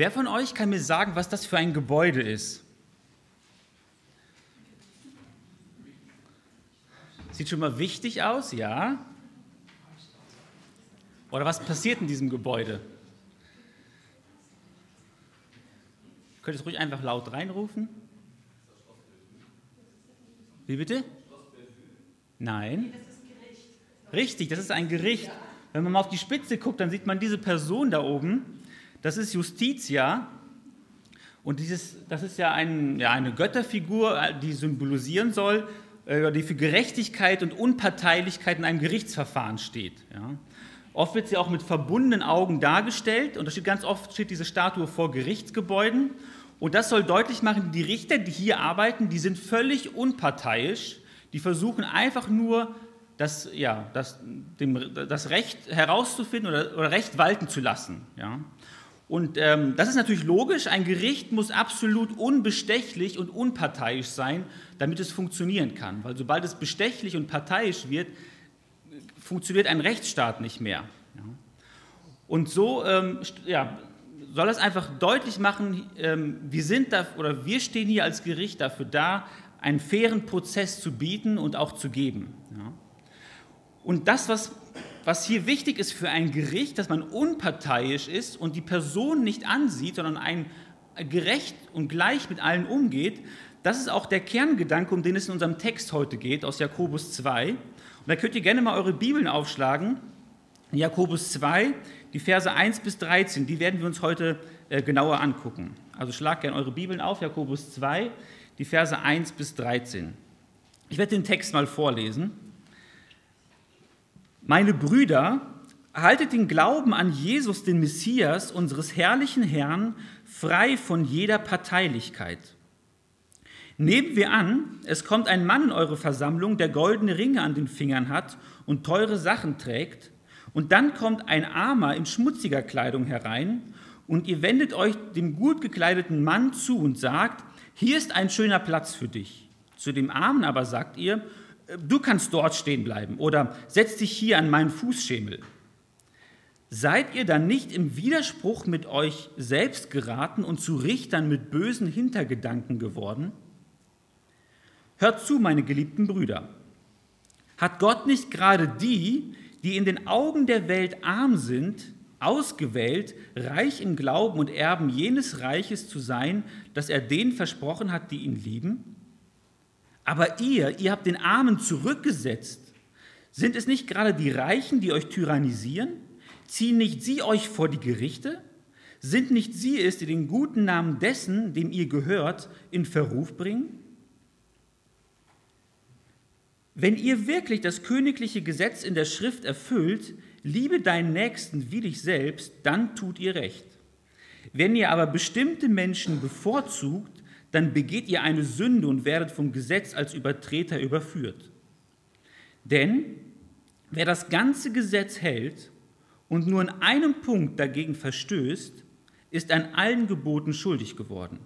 Wer von euch kann mir sagen, was das für ein Gebäude ist? Sieht schon mal wichtig aus, ja? Oder was passiert in diesem Gebäude? Könnt ihr es ruhig einfach laut reinrufen? Wie bitte? Nein. Richtig, das ist ein Gericht. Wenn man mal auf die Spitze guckt, dann sieht man diese Person da oben. Das ist Justitia. Und dieses, das ist ja, ein, ja eine Götterfigur, die symbolisieren soll, äh, die für Gerechtigkeit und Unparteilichkeit in einem Gerichtsverfahren steht. Ja. Oft wird sie auch mit verbundenen Augen dargestellt und da steht ganz oft steht diese Statue vor Gerichtsgebäuden. Und das soll deutlich machen, die Richter, die hier arbeiten, die sind völlig unparteiisch. Die versuchen einfach nur das, ja, das, dem, das Recht herauszufinden oder, oder, Recht walten zu lassen. Ja. Und ähm, das ist natürlich logisch. Ein Gericht muss absolut unbestechlich und unparteiisch sein, damit es funktionieren kann. Weil sobald es bestechlich und parteiisch wird, funktioniert ein Rechtsstaat nicht mehr. Ja. Und so ähm, ja, soll es einfach deutlich machen, ähm, wir sind da oder wir stehen hier als Gericht dafür da, einen fairen Prozess zu bieten und auch zu geben. Ja. Und das, was, was hier wichtig ist für ein Gericht, dass man unparteiisch ist und die Person nicht ansieht, sondern ein gerecht und gleich mit allen umgeht, das ist auch der Kerngedanke, um den es in unserem Text heute geht, aus Jakobus 2. Und da könnt ihr gerne mal eure Bibeln aufschlagen. Jakobus 2, die Verse 1 bis 13, die werden wir uns heute äh, genauer angucken. Also schlagt gerne eure Bibeln auf, Jakobus 2, die Verse 1 bis 13. Ich werde den Text mal vorlesen. Meine Brüder, haltet den Glauben an Jesus, den Messias, unseres herrlichen Herrn, frei von jeder Parteilichkeit. Nehmen wir an, es kommt ein Mann in eure Versammlung, der goldene Ringe an den Fingern hat und teure Sachen trägt, und dann kommt ein Armer in schmutziger Kleidung herein, und ihr wendet euch dem gut gekleideten Mann zu und sagt, hier ist ein schöner Platz für dich. Zu dem Armen aber sagt ihr, du kannst dort stehen bleiben oder setz dich hier an meinen Fußschemel. Seid ihr dann nicht im Widerspruch mit euch selbst geraten und zu Richtern mit bösen Hintergedanken geworden? Hört zu, meine geliebten Brüder. Hat Gott nicht gerade die, die in den Augen der Welt arm sind, ausgewählt, reich im Glauben und Erben jenes Reiches zu sein, das er denen versprochen hat, die ihn lieben? Aber ihr, ihr habt den Armen zurückgesetzt. Sind es nicht gerade die Reichen, die euch tyrannisieren? Ziehen nicht sie euch vor die Gerichte? Sind nicht sie es, die den guten Namen dessen, dem ihr gehört, in Verruf bringen? Wenn ihr wirklich das königliche Gesetz in der Schrift erfüllt, liebe deinen Nächsten wie dich selbst, dann tut ihr recht. Wenn ihr aber bestimmte Menschen bevorzugt, dann begeht ihr eine Sünde und werdet vom Gesetz als Übertreter überführt. Denn wer das ganze Gesetz hält und nur in einem Punkt dagegen verstößt, ist an allen Geboten schuldig geworden.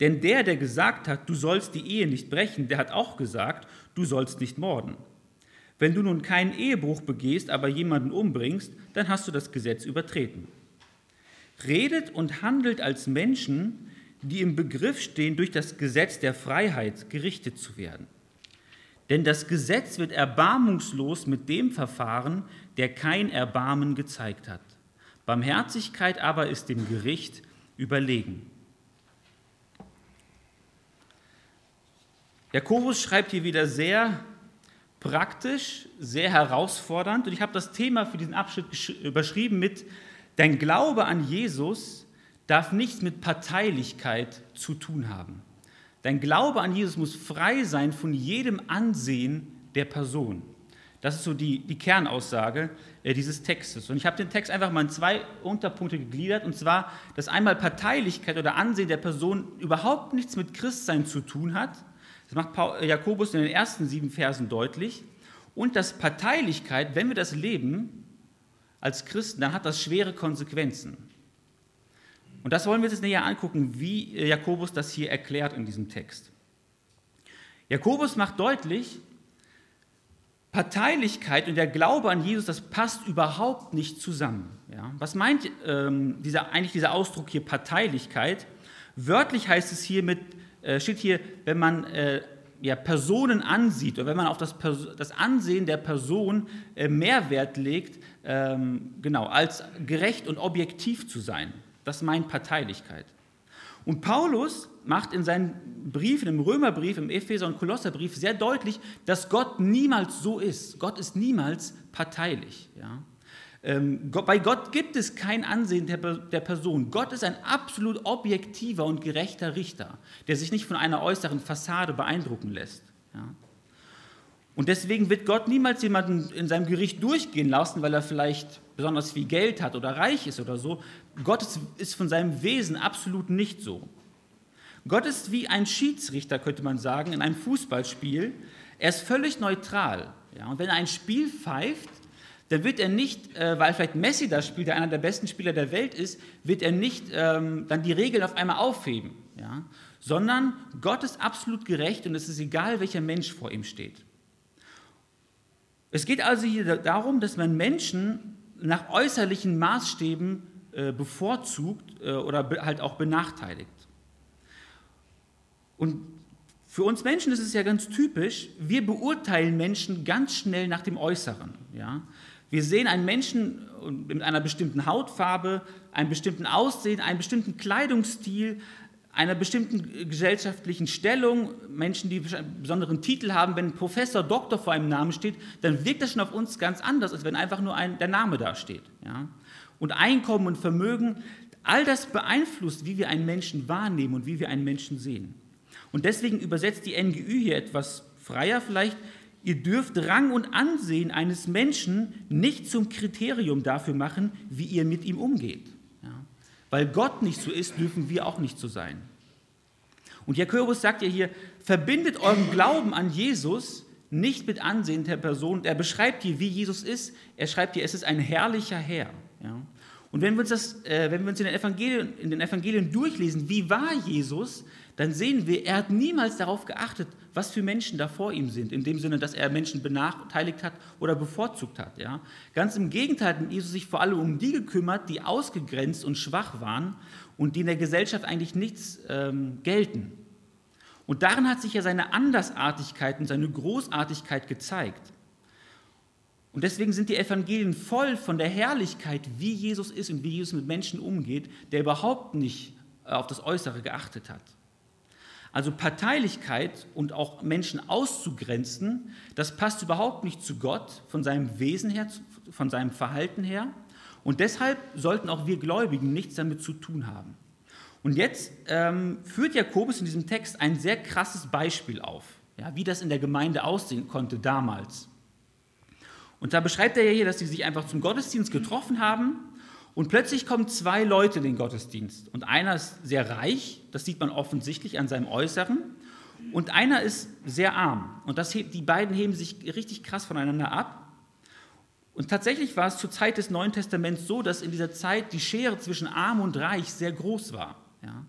Denn der, der gesagt hat, du sollst die Ehe nicht brechen, der hat auch gesagt, du sollst nicht morden. Wenn du nun keinen Ehebruch begehst, aber jemanden umbringst, dann hast du das Gesetz übertreten. Redet und handelt als Menschen, die im Begriff stehen, durch das Gesetz der Freiheit gerichtet zu werden. Denn das Gesetz wird erbarmungslos mit dem verfahren, der kein Erbarmen gezeigt hat. Barmherzigkeit aber ist dem Gericht überlegen. Jakobus schreibt hier wieder sehr praktisch, sehr herausfordernd und ich habe das Thema für diesen Abschnitt überschrieben mit Dein Glaube an Jesus darf nichts mit Parteilichkeit zu tun haben. Dein Glaube an Jesus muss frei sein von jedem Ansehen der Person. Das ist so die, die Kernaussage äh, dieses Textes. Und ich habe den Text einfach mal in zwei Unterpunkte gegliedert, und zwar, dass einmal Parteilichkeit oder Ansehen der Person überhaupt nichts mit Christsein zu tun hat, das macht Paul, Jakobus in den ersten sieben Versen deutlich. Und dass Parteilichkeit, wenn wir das leben als Christen, dann hat das schwere Konsequenzen. Und das wollen wir uns jetzt näher angucken, wie Jakobus das hier erklärt in diesem Text. Jakobus macht deutlich, Parteilichkeit und der Glaube an Jesus, das passt überhaupt nicht zusammen. Ja? Was meint ähm, dieser, eigentlich dieser Ausdruck hier Parteilichkeit? Wörtlich heißt es hier mit, äh, steht hier, wenn man äh, ja, Personen ansieht oder wenn man auf das, das Ansehen der Person äh, mehr Wert legt, ähm, genau, als gerecht und objektiv zu sein. Das meint Parteilichkeit. Und Paulus macht in seinen Briefen, im Römerbrief, im Epheser- und Kolosserbrief sehr deutlich, dass Gott niemals so ist. Gott ist niemals parteilich. Ja? Ähm, bei Gott gibt es kein Ansehen der, Person. Gott ist ein absolut objektiver und gerechter Richter, der sich nicht von einer äußeren Fassade beeindrucken lässt. Ja? Und deswegen wird Gott niemals jemanden in seinem Gericht durchgehen lassen, weil er vielleicht besonders viel Geld hat oder reich ist oder so. Gott ist von seinem Wesen absolut nicht so. Gott ist wie ein Schiedsrichter, könnte man sagen, in einem Fußballspiel. Er ist völlig neutral. Ja? Und wenn er ein Spiel pfeift, dann wird er nicht, äh, weil vielleicht Messi da spielt, der einer der besten Spieler der Welt ist, wird er nicht ähm, dann die Regeln auf einmal aufheben, ja? sondern Gott ist absolut gerecht und es ist egal, welcher Mensch vor ihm steht. Es geht also hier darum, dass man Menschen nach äußerlichen Maßstäben äh, bevorzugt äh, oder halt auch benachteiligt. Und für uns Menschen ist es ja ganz typisch, wir beurteilen Menschen ganz schnell nach dem Äußeren. Ja? Wir sehen einen Menschen mit einer bestimmten Hautfarbe, einem bestimmten Aussehen, einem bestimmten Kleidungsstil, einer bestimmten gesellschaftlichen Stellung, Menschen, die einen besonderen Titel haben, wenn Professor, Doktor vor einem Namen steht, dann wirkt das schon auf uns ganz anders, als wenn einfach nur ein, der Name da steht. Ja? Und Einkommen und Vermögen, all das beeinflusst, wie wir einen Menschen wahrnehmen und wie wir einen Menschen sehen. Und deswegen übersetzt die NGÜ hier etwas freier vielleicht, ihr dürft Rang und Ansehen eines Menschen nicht zum Kriterium dafür machen, wie ihr mit ihm umgeht. Weil Gott nicht so ist, dürfen wir auch nicht so sein. Und Jakobus sagt ja hier, verbindet euren Glauben an Jesus nicht mit Ansehen der Person. Er beschreibt hier, wie Jesus ist. Er schreibt hier, es ist ein herrlicher Herr. Ja? Und wenn wir uns, das, äh, wenn wir uns in, den Evangelien, in den Evangelien durchlesen, wie war Jesus, dann sehen wir, er hat niemals darauf geachtet, was für Menschen da vor ihm sind, in dem Sinne, dass er Menschen benachteiligt hat oder bevorzugt hat. Ja? Ganz im Gegenteil hat Jesus sich vor allem um die gekümmert, die ausgegrenzt und schwach waren und die in der Gesellschaft eigentlich nichts ähm, gelten. Und darin hat sich ja seine Andersartigkeit und seine Großartigkeit gezeigt. Und deswegen sind die Evangelien voll von der Herrlichkeit, wie Jesus ist und wie Jesus mit Menschen umgeht, der überhaupt nicht äh, auf das Äußere geachtet hat. Also Parteilichkeit und auch Menschen auszugrenzen, das passt überhaupt nicht zu Gott, von seinem Wesen her, von seinem Verhalten her. Und deshalb sollten auch wir Gläubigen nichts damit zu tun haben. Und jetzt ähm, führt Jakobus in diesem Text ein sehr krasses Beispiel auf, ja, wie das in der Gemeinde aussehen konnte damals. Und da beschreibt er ja hier, dass sie sich einfach zum Gottesdienst getroffen haben und plötzlich kommen zwei Leute in den Gottesdienst. Und einer ist sehr reich, das sieht man offensichtlich an seinem Äußeren. Und einer ist sehr arm. Und das, die beiden heben sich richtig krass voneinander ab. Und tatsächlich war es zur Zeit des Neuen Testaments so, dass in dieser Zeit die Schere zwischen arm und reich sehr groß war. Ja.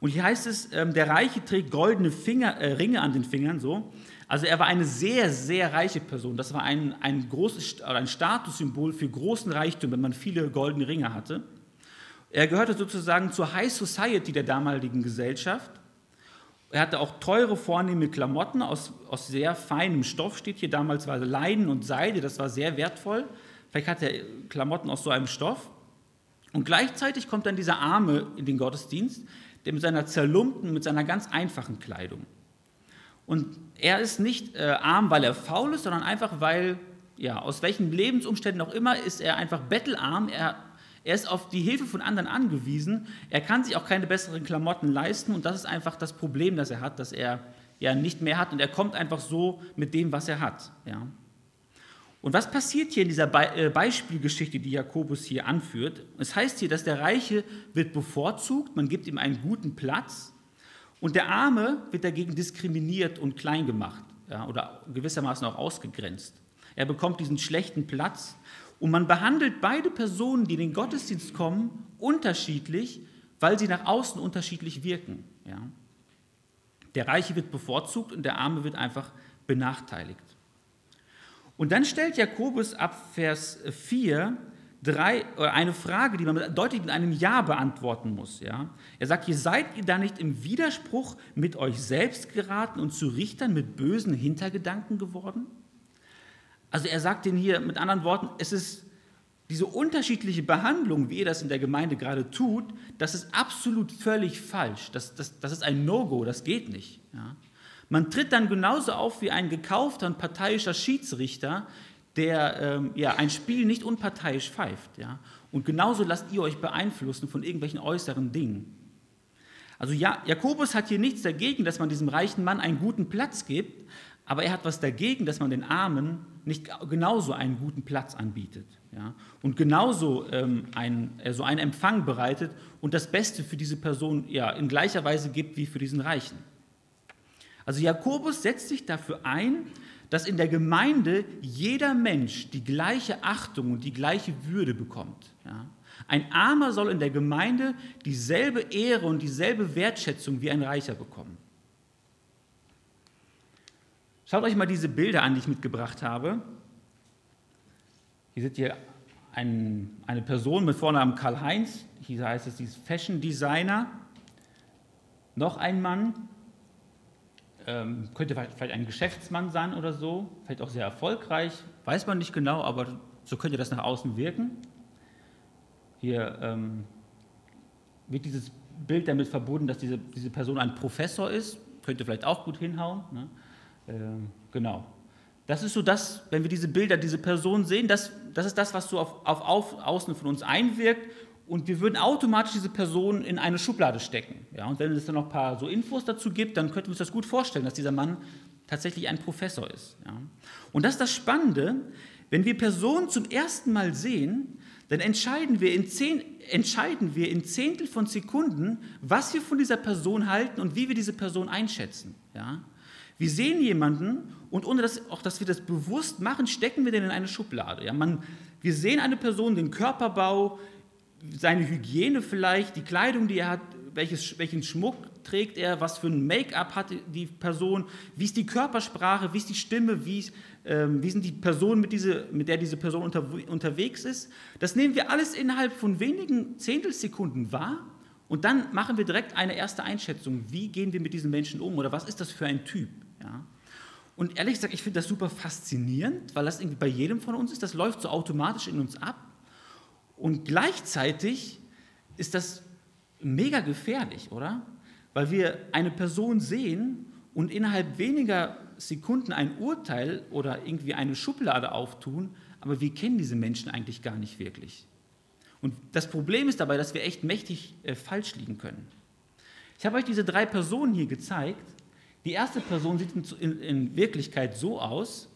Und hier heißt es, ähm, der Reiche trägt goldene Finger, äh, Ringe an den Fingern, so. Also er war eine sehr, sehr reiche Person. Das war ein, ein, großes, ein Statussymbol für großen Reichtum, wenn man viele goldene Ringe hatte. Er gehörte sozusagen zur High Society der damaligen Gesellschaft. Er hatte auch teure, vornehme Klamotten aus, aus sehr feinem Stoff, steht hier. Damals war Leinen und Seide, das war sehr wertvoll. Vielleicht hat er Klamotten aus so einem Stoff. Und gleichzeitig kommt dann dieser Arme in den Gottesdienst, der mit seiner zerlumpten, mit seiner ganz einfachen Kleidung. Und er ist nicht äh, arm, weil er faul ist, sondern einfach, weil, ja, aus welchen Lebensumständen auch immer, ist er einfach bettelarm. Er, er ist auf die Hilfe von anderen angewiesen. Er kann sich auch keine besseren Klamotten leisten. Und das ist einfach das Problem, das er hat, dass er ja nicht mehr hat. Und er kommt einfach so mit dem, was er hat. Ja. Und was passiert hier in dieser Be äh, Beispielgeschichte, die Jakobus hier anführt? Es heißt hier, dass der Reiche wird bevorzugt, man gibt ihm einen guten Platz und der Arme wird dagegen diskriminiert und klein gemacht ja, oder gewissermaßen auch ausgegrenzt. Er bekommt diesen schlechten Platz und man behandelt beide Personen, die in den Gottesdienst kommen, unterschiedlich, weil sie nach außen unterschiedlich wirken. Ja. Der Reiche wird bevorzugt und der Arme wird einfach benachteiligt. Und dann stellt Jakobus ab Vers 4 drei, oder eine Frage, die man deutlich mit einem Ja beantworten muss. Ja? Er sagt, ihr seid ihr da nicht im Widerspruch mit euch selbst geraten und zu Richtern mit bösen Hintergedanken geworden? Also er sagt den hier mit anderen Worten, es ist diese unterschiedliche Behandlung, wie ihr das in der Gemeinde gerade tut, das ist absolut völlig falsch. Das, das, das ist ein No-Go, das geht nicht. Ja? Man tritt dann genauso auf wie ein gekaufter und parteiischer Schiedsrichter, der ähm, ja, ein Spiel nicht unparteiisch pfeift. Ja? Und genauso lasst ihr euch beeinflussen von irgendwelchen äußeren Dingen. Also ja, Jakobus hat hier nichts dagegen, dass man diesem reichen Mann einen guten Platz gibt, aber er hat was dagegen, dass man den Armen nicht genauso einen guten Platz anbietet. Ja? Und genauso ähm, ein, äh, so einen Empfang bereitet und das Beste für diese Person ja, in gleicher Weise gibt wie für diesen Reichen. Also Jakobus setzt sich dafür ein, dass in der Gemeinde jeder Mensch die gleiche Achtung und die gleiche Würde bekommt. Ja? Ein Armer soll in der Gemeinde dieselbe Ehre und dieselbe Wertschätzung wie ein Reicher bekommen. Schaut euch mal diese Bilder an, die ich mitgebracht habe. Hier seht ihr ein, eine Person mit Vornamen Karl-Heinz, hier heißt es, sie ist Fashion Designer. Noch ein Mann, ähm, könnte vielleicht ein Geschäftsmann sein oder so, vielleicht auch sehr erfolgreich, weiß man nicht genau, aber so könnte das nach außen wirken. Hier ähm, wird dieses Bild damit verbunden, dass diese, diese Person ein Professor ist, könnte vielleicht auch gut hinhauen. Ne? Äh, genau. Das ist so das, wenn wir diese Bilder, diese Person sehen, das, das ist das, was so auf, auf, auf Außen von uns einwirkt und wir würden automatisch diese Person in eine Schublade stecken. Ja, und wenn es dann noch ein paar so Infos dazu gibt, dann könnten wir uns das gut vorstellen, dass dieser Mann tatsächlich ein Professor ist. Ja. Und das ist das Spannende, wenn wir Personen zum ersten Mal sehen, dann entscheiden wir, in zehn, entscheiden wir in Zehntel von Sekunden, was wir von dieser Person halten und wie wir diese Person einschätzen. Ja. Wir sehen jemanden und ohne dass, auch, dass wir das bewusst machen, stecken wir den in eine Schublade. Ja, man, wir sehen eine Person, den Körperbau, seine Hygiene vielleicht, die Kleidung, die er hat, welches, welchen Schmuck trägt er, was für ein Make-up hat die Person, wie ist die Körpersprache, wie ist die Stimme, wie, ähm, wie sind die Personen, mit, diese, mit der diese Person unter, unterwegs ist. Das nehmen wir alles innerhalb von wenigen Zehntelsekunden wahr und dann machen wir direkt eine erste Einschätzung, wie gehen wir mit diesen Menschen um oder was ist das für ein Typ. Ja? Und ehrlich gesagt, ich finde das super faszinierend, weil das irgendwie bei jedem von uns ist, das läuft so automatisch in uns ab. Und gleichzeitig ist das mega gefährlich, oder? Weil wir eine Person sehen und innerhalb weniger Sekunden ein Urteil oder irgendwie eine Schublade auftun, aber wir kennen diese Menschen eigentlich gar nicht wirklich. Und das Problem ist dabei, dass wir echt mächtig äh, falsch liegen können. Ich habe euch diese drei Personen hier gezeigt. Die erste Person sieht in, in, in Wirklichkeit so aus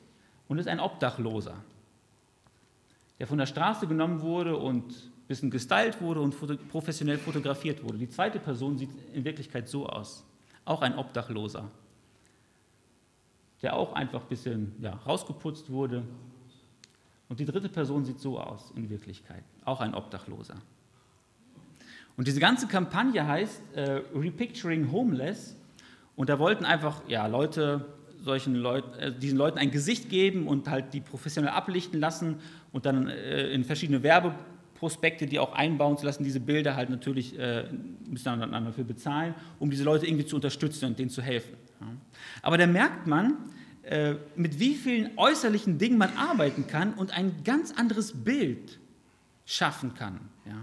und ist ein Obdachloser der von der Straße genommen wurde und ein bisschen gestylt wurde und professionell fotografiert wurde. Die zweite Person sieht in Wirklichkeit so aus, auch ein Obdachloser, der auch einfach ein bisschen ja, rausgeputzt wurde. Und die dritte Person sieht so aus in Wirklichkeit, auch ein Obdachloser. Und diese ganze Kampagne heißt äh, Repicturing Homeless. Und da wollten einfach ja, Leute solchen Leut, äh, diesen Leuten ein Gesicht geben und halt die professionell ablichten lassen und dann äh, in verschiedene Werbeprospekte, die auch einbauen zu lassen, diese Bilder halt natürlich äh, müssen dann dafür bezahlen, um diese Leute irgendwie zu unterstützen und denen zu helfen. Ja. Aber da merkt man, äh, mit wie vielen äußerlichen Dingen man arbeiten kann und ein ganz anderes Bild schaffen kann. Ja.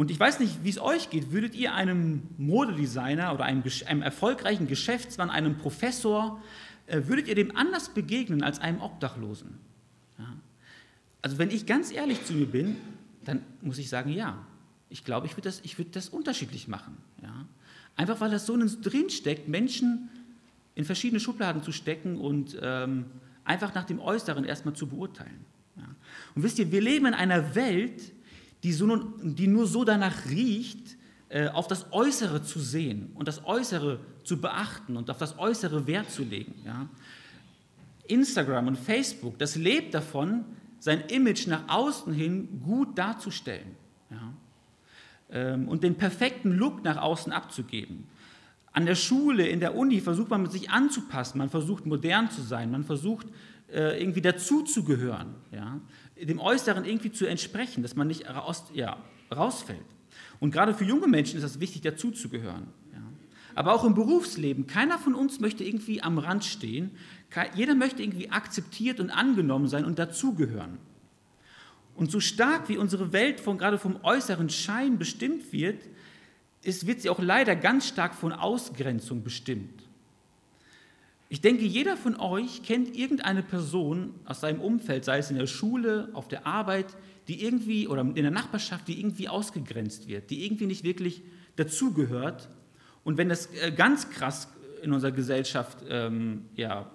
Und ich weiß nicht, wie es euch geht. Würdet ihr einem Modedesigner oder einem, einem erfolgreichen Geschäftsmann, einem Professor, äh, würdet ihr dem anders begegnen als einem Obdachlosen? Ja. Also wenn ich ganz ehrlich zu mir bin, dann muss ich sagen, ja. Ich glaube, ich würde das, würd das unterschiedlich machen. Ja. Einfach weil das so in uns drinsteckt, Menschen in verschiedene Schubladen zu stecken und ähm, einfach nach dem Äußeren erstmal zu beurteilen. Ja. Und wisst ihr, wir leben in einer Welt, die, so nur, die nur so danach riecht, äh, auf das Äußere zu sehen und das Äußere zu beachten und auf das Äußere Wert zu legen. Ja. Instagram und Facebook, das lebt davon, sein Image nach außen hin gut darzustellen ja? Ähm, und den perfekten Look nach außen abzugeben. An der Schule, in der Uni versucht man sich anzupassen, man versucht modern zu sein, man versucht äh, irgendwie dazuzugehören, ja? Dem Äußeren irgendwie zu entsprechen, dass man nicht raus, ja, rausfällt. Und gerade für junge Menschen ist es wichtig, dazuzugehören. Ja? Aber auch im Berufsleben, keiner von uns möchte irgendwie am Rand stehen, jeder möchte irgendwie akzeptiert und angenommen sein und dazugehören. Und so stark wie unsere Welt von, gerade vom äußeren Schein bestimmt wird, ist, wird sie auch leider ganz stark von Ausgrenzung bestimmt. Ich denke, jeder von euch kennt irgendeine Person aus seinem Umfeld, sei es in der Schule, auf der Arbeit, die irgendwie oder in der Nachbarschaft, die irgendwie ausgegrenzt wird, die irgendwie nicht wirklich dazugehört. Und wenn das äh, ganz krass in unserer Gesellschaft ähm, ja,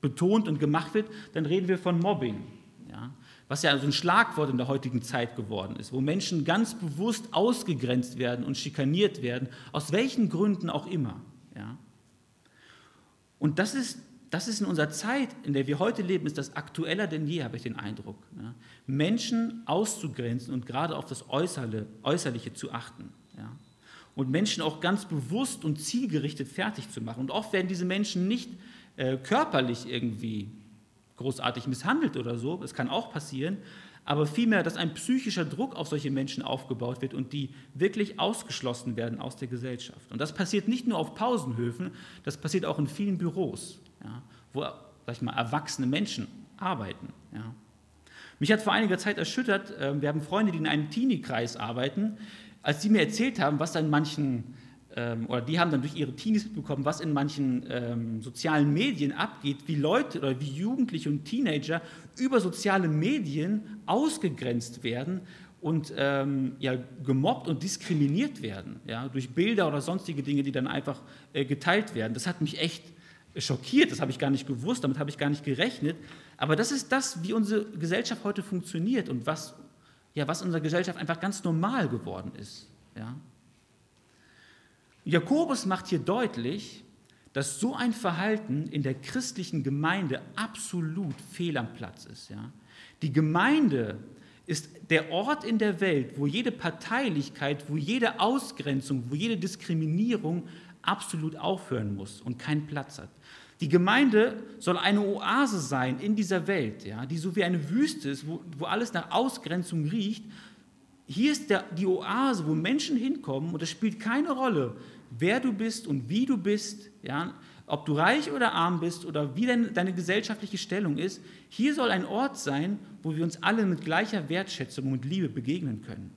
betont und gemacht wird, dann reden wir von Mobbing. Ja? Was ja so ein Schlagwort in der heutigen Zeit geworden ist, wo Menschen ganz bewusst ausgegrenzt werden und schikaniert werden, aus welchen Gründen auch immer. Ja? Und das ist, das ist in unserer Zeit, in der wir heute leben, ist das aktueller denn je, habe ich den Eindruck. Ja? Menschen auszugrenzen und gerade auf das Äußerle, Äußerliche zu achten. Ja? Und Menschen auch ganz bewusst und zielgerichtet fertig zu machen. Und oft werden diese Menschen nicht äh, körperlich irgendwie großartig misshandelt oder so, das kann auch passieren, aber vielmehr, dass ein psychischer Druck auf solche Menschen aufgebaut wird und die wirklich ausgeschlossen werden aus der Gesellschaft. Und das passiert nicht nur auf Pausenhöfen, das passiert auch in vielen Büros, ja, wo sag ich mal, erwachsene Menschen arbeiten. Ja. Mich hat vor einiger Zeit erschüttert, äh, wir haben Freunde, die in einem Teenie-Kreis arbeiten, als sie mir erzählt haben, was da in manchen ähm, oder die haben dann durch ihre Teenies mitbekommen, was in manchen ähm, sozialen Medien abgeht, wie Leute oder wie Jugendliche und Teenager über soziale Medien ausgegrenzt werden und ähm, ja, gemobbt und diskriminiert werden, ja, durch Bilder oder sonstige Dinge, die dann einfach äh, geteilt werden. Das hat mich echt schockiert, das habe ich gar nicht gewusst, damit habe ich gar nicht gerechnet. Aber das ist das, wie unsere Gesellschaft heute funktioniert und was, ja, was unserer Gesellschaft einfach ganz normal geworden ist. Ja. Jakobus macht hier deutlich, dass so ein Verhalten in der christlichen Gemeinde absolut fehl am Platz ist. Ja? Die Gemeinde ist der Ort in der Welt, wo jede Parteilichkeit, wo jede Ausgrenzung, wo jede Diskriminierung absolut aufhören muss und keinen Platz hat. Die Gemeinde soll eine Oase sein in dieser Welt, ja, die so wie eine Wüste ist, wo, wo alles nach Ausgrenzung riecht hier ist der, die Oase, wo Menschen hinkommen und es spielt keine Rolle, wer du bist und wie du bist, ja, ob du reich oder arm bist oder wie deine, deine gesellschaftliche Stellung ist. Hier soll ein Ort sein, wo wir uns alle mit gleicher Wertschätzung und Liebe begegnen können.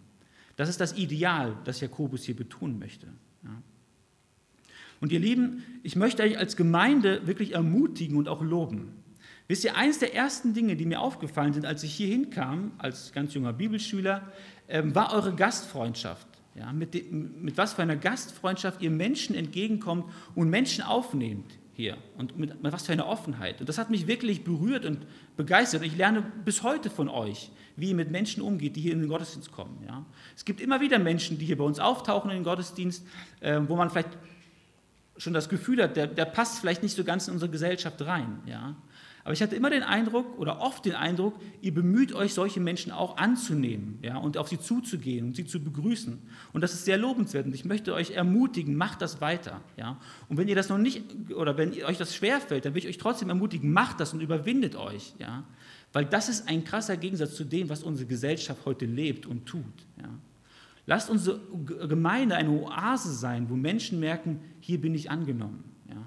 Das ist das Ideal, das Jakobus hier betonen möchte. Ja. Und ihr Lieben, ich möchte euch als Gemeinde wirklich ermutigen und auch loben. Wisst ihr, eines der ersten Dinge, die mir aufgefallen sind, als ich hier hinkam, als ganz junger Bibelschüler, ähm, war eure Gastfreundschaft. Ja, mit, dem, mit was für einer Gastfreundschaft ihr Menschen entgegenkommt und Menschen aufnehmt hier und mit, mit, was für einer Offenheit. Und das hat mich wirklich berührt und begeistert. Und ich lerne bis heute von euch, wie ihr mit Menschen umgeht, die hier in den Gottesdienst kommen. Ja. Es gibt immer wieder Menschen, die hier bei uns auftauchen in den Gottesdienst, äh, wo man vielleicht schon das Gefühl hat, der, der passt vielleicht nicht so ganz in unsere Gesellschaft rein. Ja. Aber ich hatte immer den Eindruck oder oft den Eindruck, ihr bemüht euch, solche Menschen auch anzunehmen ja, und auf sie zuzugehen und sie zu begrüßen. Und das ist sehr lobenswert und ich möchte euch ermutigen, macht das weiter. Ja. Und wenn ihr das noch nicht oder wenn euch das schwerfällt, dann will ich euch trotzdem ermutigen, macht das und überwindet euch. Ja. Weil das ist ein krasser Gegensatz zu dem, was unsere Gesellschaft heute lebt und tut. Ja. Lasst unsere Gemeinde eine Oase sein, wo Menschen merken, hier bin ich angenommen. Ja.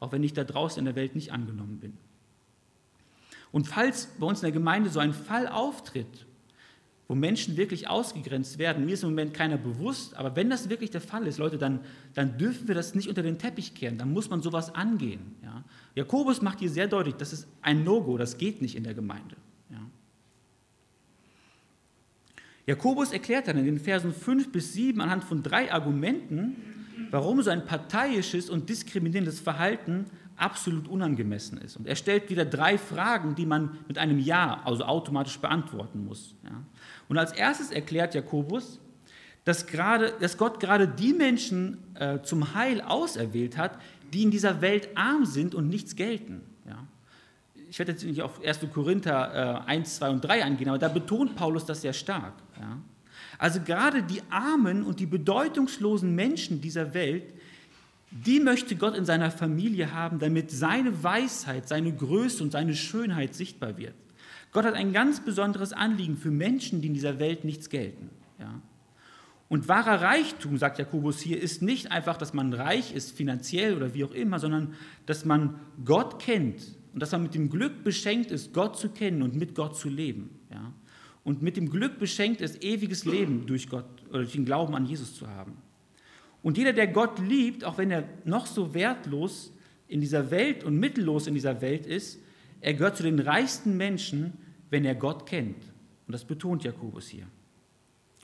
Auch wenn ich da draußen in der Welt nicht angenommen bin. Und falls bei uns in der Gemeinde so ein Fall auftritt, wo Menschen wirklich ausgegrenzt werden, mir ist im Moment keiner bewusst, aber wenn das wirklich der Fall ist, Leute, dann, dann dürfen wir das nicht unter den Teppich kehren, dann muss man sowas angehen. Ja? Jakobus macht hier sehr deutlich, das ist ein No-Go, das geht nicht in der Gemeinde. Ja? Jakobus erklärt dann in den Versen 5 bis 7 anhand von drei Argumenten, warum so ein parteiisches und diskriminierendes Verhalten absolut unangemessen ist. Und er stellt wieder drei Fragen, die man mit einem Ja, also automatisch beantworten muss. Ja. Und als erstes erklärt Jakobus, dass, gerade, dass Gott gerade die Menschen äh, zum Heil auserwählt hat, die in dieser Welt arm sind und nichts gelten. Ja. Ich werde jetzt nicht auf 1. Korinther äh, 1, 2 und 3 eingehen, aber da betont Paulus das sehr stark. Ja. Also gerade die armen und die bedeutungslosen Menschen dieser Welt, die möchte Gott in seiner Familie haben, damit seine Weisheit, seine Größe und seine Schönheit sichtbar wird. Gott hat ein ganz besonderes Anliegen für Menschen, die in dieser Welt nichts gelten. Ja? Und wahrer Reichtum, sagt Jakobus hier, ist nicht einfach, dass man reich ist, finanziell oder wie auch immer, sondern dass man Gott kennt und dass man mit dem Glück beschenkt ist, Gott zu kennen und mit Gott zu leben. Ja? Und mit dem Glück beschenkt ist, ewiges Leben durch Gott oder durch den Glauben an Jesus zu haben. Und jeder, der Gott liebt, auch wenn er noch so wertlos in dieser Welt und mittellos in dieser Welt ist, er gehört zu den reichsten Menschen, wenn er Gott kennt. Und das betont Jakobus hier.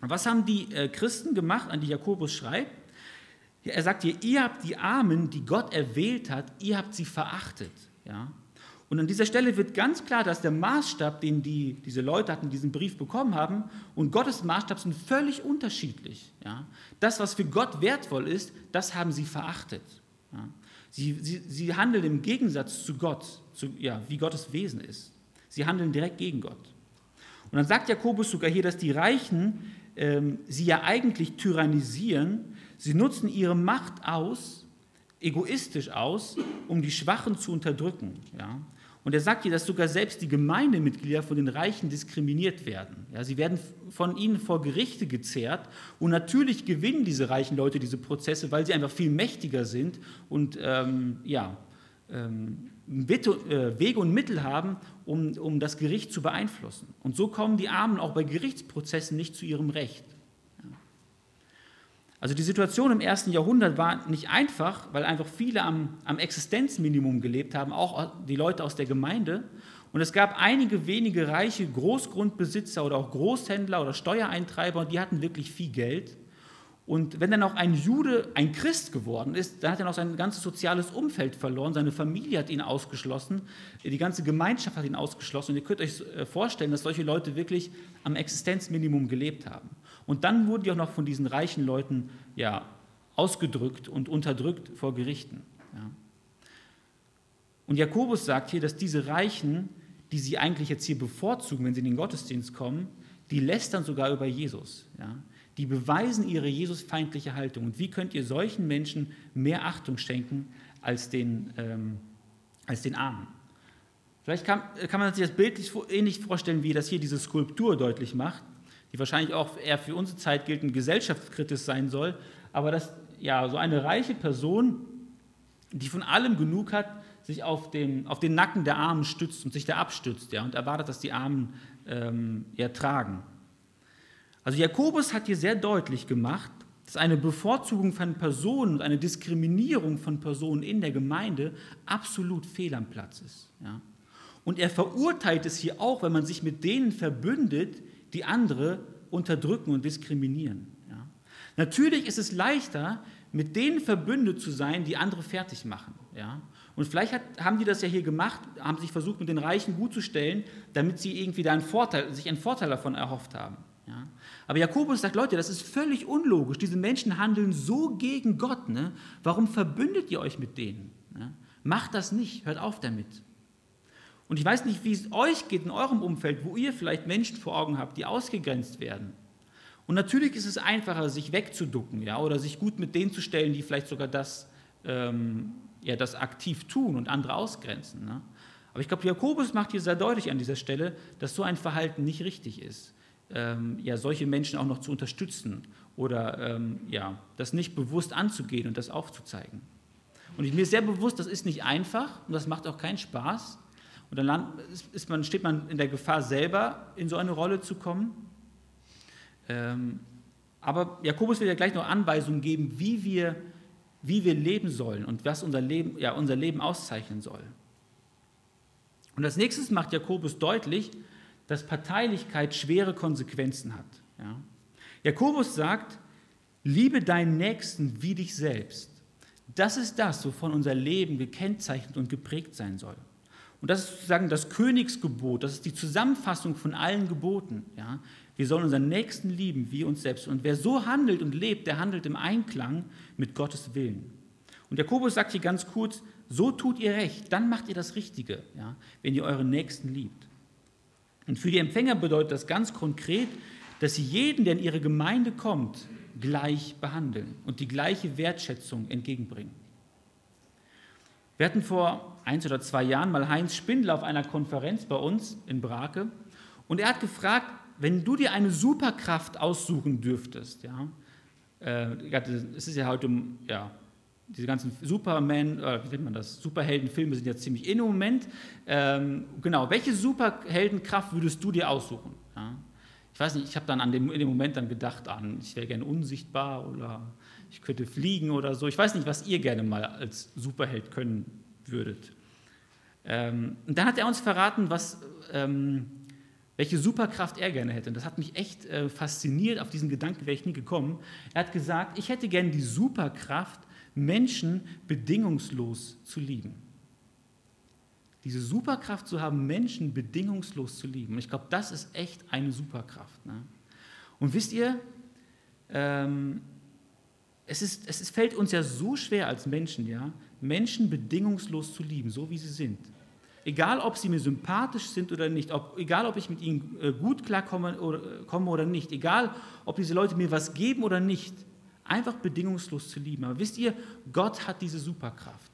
Und was haben die äh, Christen gemacht, an die Jakobus schreibt? Er sagt hier, ihr habt die Armen, die Gott erwählt hat, ihr habt sie verachtet. Ja? Und an dieser Stelle wird ganz klar, dass der Maßstab, den die, diese Leute hatten, diesen Brief bekommen haben, und Gottes Maßstab sind völlig unterschiedlich. Ja? Das, was für Gott wertvoll ist, das haben sie verachtet. Ja? Sie, sie, sie handeln im Gegensatz zu Gott, zu, ja, wie Gottes Wesen ist. Sie handeln direkt gegen Gott. Und dann sagt Jakobus sogar hier, dass die Reichen ähm, sie ja eigentlich tyrannisieren. Sie nutzen ihre Macht aus, egoistisch aus, um die Schwachen zu unterdrücken. Ja? Und er sagt hier, dass sogar selbst die Gemeindemitglieder von den Reichen diskriminiert werden. Ja, sie werden von ihnen vor Gerichte gezerrt. Und natürlich gewinnen diese reichen Leute diese Prozesse, weil sie einfach viel mächtiger sind und ähm, ja, ähm, äh, Wege und Mittel haben, um, um das Gericht zu beeinflussen. Und so kommen die Armen auch bei Gerichtsprozessen nicht zu ihrem Recht. Also die Situation im ersten Jahrhundert war nicht einfach, weil einfach viele am, am Existenzminimum gelebt haben, auch die Leute aus der Gemeinde. Und es gab einige wenige reiche Großgrundbesitzer oder auch Großhändler oder Steuereintreiber, die hatten wirklich viel Geld. Und wenn dann auch ein Jude ein Christ geworden ist, dann hat er noch sein ganzes soziales Umfeld verloren, seine Familie hat ihn ausgeschlossen, die ganze Gemeinschaft hat ihn ausgeschlossen. Und ihr könnt euch äh, vorstellen, dass solche Leute wirklich am Existenzminimum gelebt haben. Und dann wurden die auch noch von diesen reichen Leuten ja, ausgedrückt und unterdrückt vor Gerichten. Ja. Und Jakobus sagt hier, dass diese Reichen, die sie eigentlich jetzt hier bevorzugen, wenn sie in den Gottesdienst kommen, die lästern sogar über Jesus. Ja die beweisen ihre Jesusfeindliche Haltung. Und wie könnt ihr solchen Menschen mehr Achtung schenken als den, ähm, als den Armen? Vielleicht kann, kann man sich das bildlich ähnlich vorstellen, wie das hier diese Skulptur deutlich macht, die wahrscheinlich auch eher für unsere Zeit gilt und gesellschaftskritisch sein soll, aber dass ja, so eine reiche Person, die von allem genug hat, sich auf den, auf den Nacken der Armen stützt und sich da abstützt ja, und erwartet, dass die Armen ähm, ja, tragen. Also Jakobus hat hier sehr deutlich gemacht, dass eine Bevorzugung von Personen und eine Diskriminierung von Personen in der Gemeinde absolut fehl am Platz ist. Ja. Und er verurteilt es hier auch, wenn man sich mit denen verbündet, die andere unterdrücken und diskriminieren. Ja. Natürlich ist es leichter, mit denen verbündet zu sein, die andere fertig machen. Ja. Und vielleicht hat, haben die das ja hier gemacht, haben sich versucht, mit den Reichen gut zu stellen, damit sie irgendwie da einen Vorteil, sich einen Vorteil davon erhofft haben. Ja. Aber Jakobus sagt, Leute, das ist völlig unlogisch. Diese Menschen handeln so gegen Gott. Ne? Warum verbündet ihr euch mit denen? Ne? Macht das nicht, hört auf damit. Und ich weiß nicht, wie es euch geht in eurem Umfeld, wo ihr vielleicht Menschen vor Augen habt, die ausgegrenzt werden. Und natürlich ist es einfacher, sich wegzuducken ja, oder sich gut mit denen zu stellen, die vielleicht sogar das, ähm, ja, das aktiv tun und andere ausgrenzen. Ne? Aber ich glaube, Jakobus macht hier sehr deutlich an dieser Stelle, dass so ein Verhalten nicht richtig ist ähm, ja, solche Menschen auch noch zu unterstützen oder ähm, ja, das nicht bewusst anzugehen und das aufzuzeigen. Und ich, mir sehr bewusst, das ist nicht einfach und das macht auch keinen Spaß. Und dann ist man, steht man in der Gefahr, selber in so eine Rolle zu kommen. Ähm, aber Jakobus will ja gleich noch Anweisungen geben, wie wir, wie wir leben sollen und was unser Leben, ja, unser Leben auszeichnen soll. Und als nächstes macht Jakobus deutlich, dass Parteilichkeit schwere Konsequenzen hat. Ja? Jakobus sagt, liebe deinen Nächsten wie dich selbst. Das ist das, wovon unser Leben gekennzeichnet und geprägt sein soll. Und das ist sozusagen das Königsgebot, das ist die Zusammenfassung von allen Geboten. Ja? Wir sollen unseren Nächsten lieben wie uns selbst. Und wer so handelt und lebt, der handelt im Einklang mit Gottes Willen. Und Jakobus sagt hier ganz kurz, so tut ihr recht, dann macht ihr das Richtige, ja? wenn ihr euren Nächsten liebt. Und für die Empfänger bedeutet das ganz konkret, dass sie jeden, der in ihre Gemeinde kommt, gleich behandeln und die gleiche Wertschätzung entgegenbringen. Wir hatten vor eins oder zwei Jahren mal Heinz Spindler auf einer Konferenz bei uns in Brake und er hat gefragt, wenn du dir eine Superkraft aussuchen dürftest, ja, äh, es ist ja heute, ja, diese ganzen Superman, äh, wie nennt man das, Superheldenfilme sind ja ziemlich in im Moment. Ähm, genau, welche Superheldenkraft würdest du dir aussuchen? Ja? Ich weiß nicht, ich habe dann an dem, in dem Moment dann gedacht an, ich wäre gerne unsichtbar oder ich könnte fliegen oder so. Ich weiß nicht, was ihr gerne mal als Superheld können würdet. Ähm, und dann hat er uns verraten, was, ähm, welche Superkraft er gerne hätte. Und das hat mich echt äh, fasziniert. Auf diesen Gedanken wäre ich nie gekommen. Er hat gesagt, ich hätte gerne die Superkraft, Menschen bedingungslos zu lieben. Diese Superkraft zu haben, Menschen bedingungslos zu lieben. Und ich glaube, das ist echt eine Superkraft. Ne? Und wisst ihr, ähm, es, ist, es ist, fällt uns ja so schwer als Menschen, ja, Menschen bedingungslos zu lieben, so wie sie sind. Egal, ob sie mir sympathisch sind oder nicht, ob, egal, ob ich mit ihnen äh, gut klarkomme oder, komme oder nicht, egal, ob diese Leute mir was geben oder nicht, einfach bedingungslos zu lieben. Aber wisst ihr, Gott hat diese Superkraft.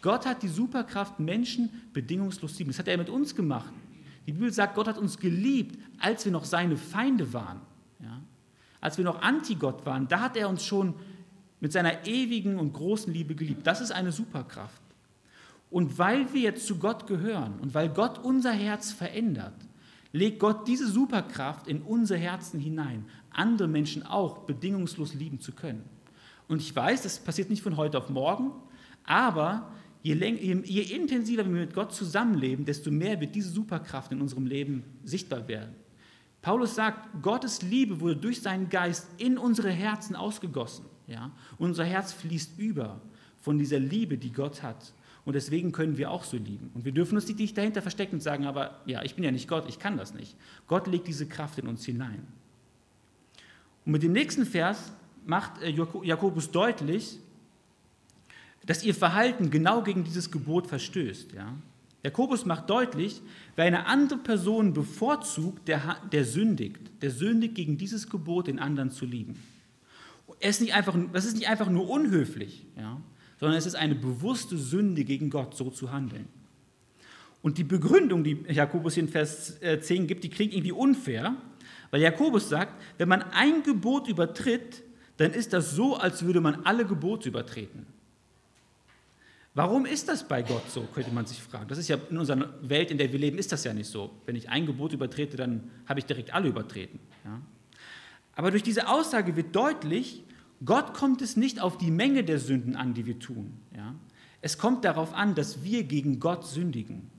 Gott hat die Superkraft, Menschen bedingungslos zu lieben. Das hat er mit uns gemacht. Die Bibel sagt, Gott hat uns geliebt, als wir noch seine Feinde waren. Ja. Als wir noch Antigott waren, da hat er uns schon mit seiner ewigen und großen Liebe geliebt. Das ist eine Superkraft. Und weil wir jetzt zu Gott gehören und weil Gott unser Herz verändert, legt Gott diese Superkraft in unser Herzen hinein, andere Menschen auch bedingungslos lieben zu können. Und ich weiß, das passiert nicht von heute auf morgen, aber je, je, je intensiver wir mit Gott zusammenleben, desto mehr wird diese Superkraft in unserem Leben sichtbar werden. Paulus sagt, Gottes Liebe wurde durch seinen Geist in unsere Herzen ausgegossen. Ja? Unser Herz fließt über von dieser Liebe, die Gott hat. Und deswegen können wir auch so lieben. Und wir dürfen uns nicht dahinter verstecken und sagen, aber ja, ich bin ja nicht Gott, ich kann das nicht. Gott legt diese Kraft in uns hinein. Und mit dem nächsten Vers macht äh, Jakobus deutlich, dass ihr Verhalten genau gegen dieses Gebot verstößt. Ja? Jakobus macht deutlich, wer eine andere Person bevorzugt, der, der sündigt. Der sündigt gegen dieses Gebot, den anderen zu lieben. Ist nicht einfach, das ist nicht einfach nur unhöflich, ja? sondern es ist eine bewusste Sünde gegen Gott, so zu handeln. Und die Begründung, die Jakobus in Vers 10 äh, gibt, die klingt irgendwie unfair, weil Jakobus sagt, wenn man ein Gebot übertritt, dann ist das so, als würde man alle Gebote übertreten. Warum ist das bei Gott so, könnte man sich fragen. Das ist ja in unserer Welt, in der wir leben, ist das ja nicht so. Wenn ich ein Gebot übertrete, dann habe ich direkt alle übertreten. Ja? Aber durch diese Aussage wird deutlich, Gott kommt es nicht auf die Menge der Sünden an, die wir tun. Ja? Es kommt darauf an, dass wir gegen Gott sündigen.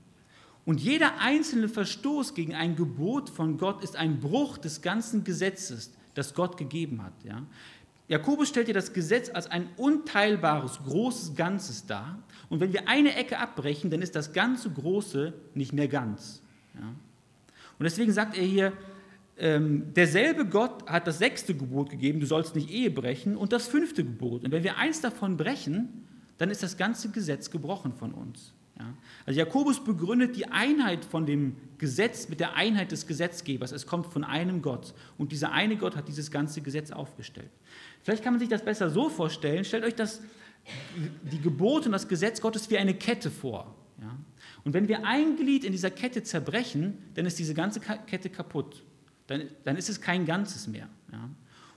Und jeder einzelne Verstoß gegen ein Gebot von Gott ist ein Bruch des ganzen Gesetzes, das Gott gegeben hat. Ja? Jakobus stellt dir das Gesetz als ein unteilbares, großes Ganzes dar. Und wenn wir eine Ecke abbrechen, dann ist das ganze Große nicht mehr ganz. Ja? Und deswegen sagt er hier, ähm, derselbe Gott hat das sechste Gebot gegeben, du sollst nicht Ehe brechen, und das fünfte Gebot. Und wenn wir eins davon brechen, dann ist das ganze Gesetz gebrochen von uns. Ja? Also Jakobus begründet die Einheit von dem Gesetz mit der Einheit des Gesetzgebers. Es kommt von einem Gott. Und dieser eine Gott hat dieses ganze Gesetz aufgestellt. Vielleicht kann man sich das besser so vorstellen. Stellt euch das, die Gebote und das Gesetz Gottes wie eine Kette vor. Ja? Und wenn wir ein Glied in dieser Kette zerbrechen, dann ist diese ganze Kette kaputt dann, dann ist es kein Ganzes mehr. Ja?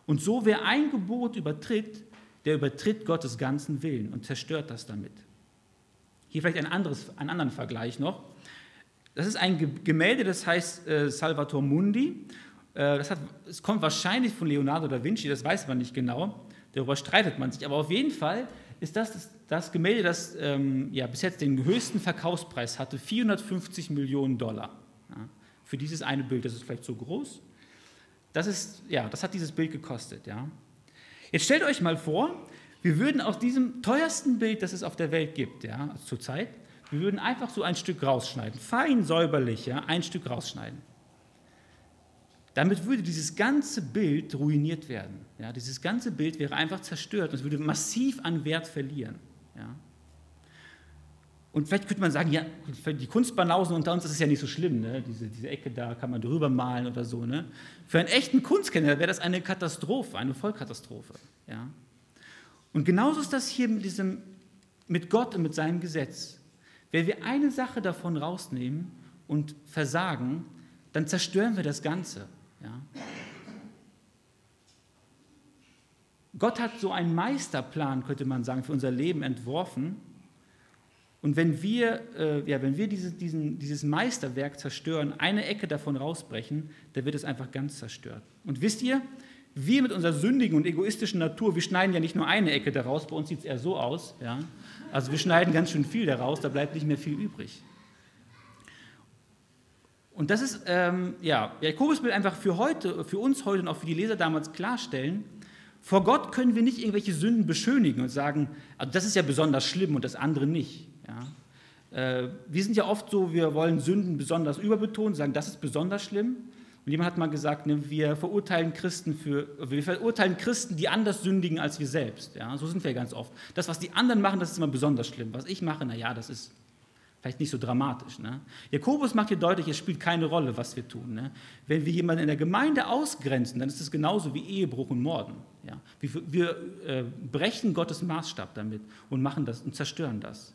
Und so, wer ein Gebot übertritt, der übertritt Gottes ganzen Willen und zerstört das damit. Hier vielleicht ein anderes, einen anderen Vergleich noch. Das ist ein Gemälde, das heißt äh, Salvator Mundi. Äh, das hat, es kommt wahrscheinlich von Leonardo da Vinci, das weiß man nicht genau. Darüber streitet man sich. Aber auf jeden Fall ist das das, das Gemälde, das ähm, ja, bis jetzt den höchsten Verkaufspreis hatte, 450 Millionen Dollar für dieses eine Bild. Das ist vielleicht so groß. Das, ist, ja, das hat dieses Bild gekostet. Ja. Jetzt stellt euch mal vor, wir würden aus diesem teuersten Bild, das es auf der Welt gibt, ja, also zurzeit, wir würden einfach so ein Stück rausschneiden, fein säuberlich, ja, ein Stück rausschneiden. Damit würde dieses ganze Bild ruiniert werden. Ja, dieses ganze Bild wäre einfach zerstört und es würde massiv an Wert verlieren. Ja. Und vielleicht könnte man sagen, ja, die Kunstbanausen unter uns, das ist ja nicht so schlimm, ne? diese, diese Ecke da kann man drüber malen oder so. Ne? Für einen echten Kunstkenner wäre das eine Katastrophe, eine Vollkatastrophe. Ja? Und genauso ist das hier mit diesem mit Gott und mit seinem Gesetz. Wenn wir eine Sache davon rausnehmen und versagen, dann zerstören wir das Ganze. Ja? Gott hat so einen Meisterplan, könnte man sagen, für unser Leben entworfen. Und wenn wir, äh, ja, wenn wir diese, diesen, dieses Meisterwerk zerstören, eine Ecke davon rausbrechen, dann wird es einfach ganz zerstört. Und wisst ihr, wir mit unserer sündigen und egoistischen Natur, wir schneiden ja nicht nur eine Ecke daraus, bei uns sieht es eher so aus. Ja? Also wir schneiden ganz schön viel daraus, da bleibt nicht mehr viel übrig. Und das ist, ähm, ja, Jakobus will einfach für heute, für uns heute und auch für die Leser damals klarstellen, vor Gott können wir nicht irgendwelche Sünden beschönigen und sagen, also das ist ja besonders schlimm und das andere nicht. Ja. Äh, wir sind ja oft so, wir wollen Sünden besonders überbetonen, sagen, das ist besonders schlimm. Und jemand hat mal gesagt, ne, wir verurteilen Christen für, wir verurteilen Christen, die anders sündigen als wir selbst. Ja. So sind wir ganz oft. Das, was die anderen machen, das ist immer besonders schlimm. Was ich mache, naja, das ist Vielleicht nicht so dramatisch. Ne? Jakobus macht hier deutlich, es spielt keine Rolle, was wir tun. Ne? Wenn wir jemanden in der Gemeinde ausgrenzen, dann ist es genauso wie Ehebruch und Morden. Ja? Wir, wir äh, brechen Gottes Maßstab damit und machen das und zerstören das.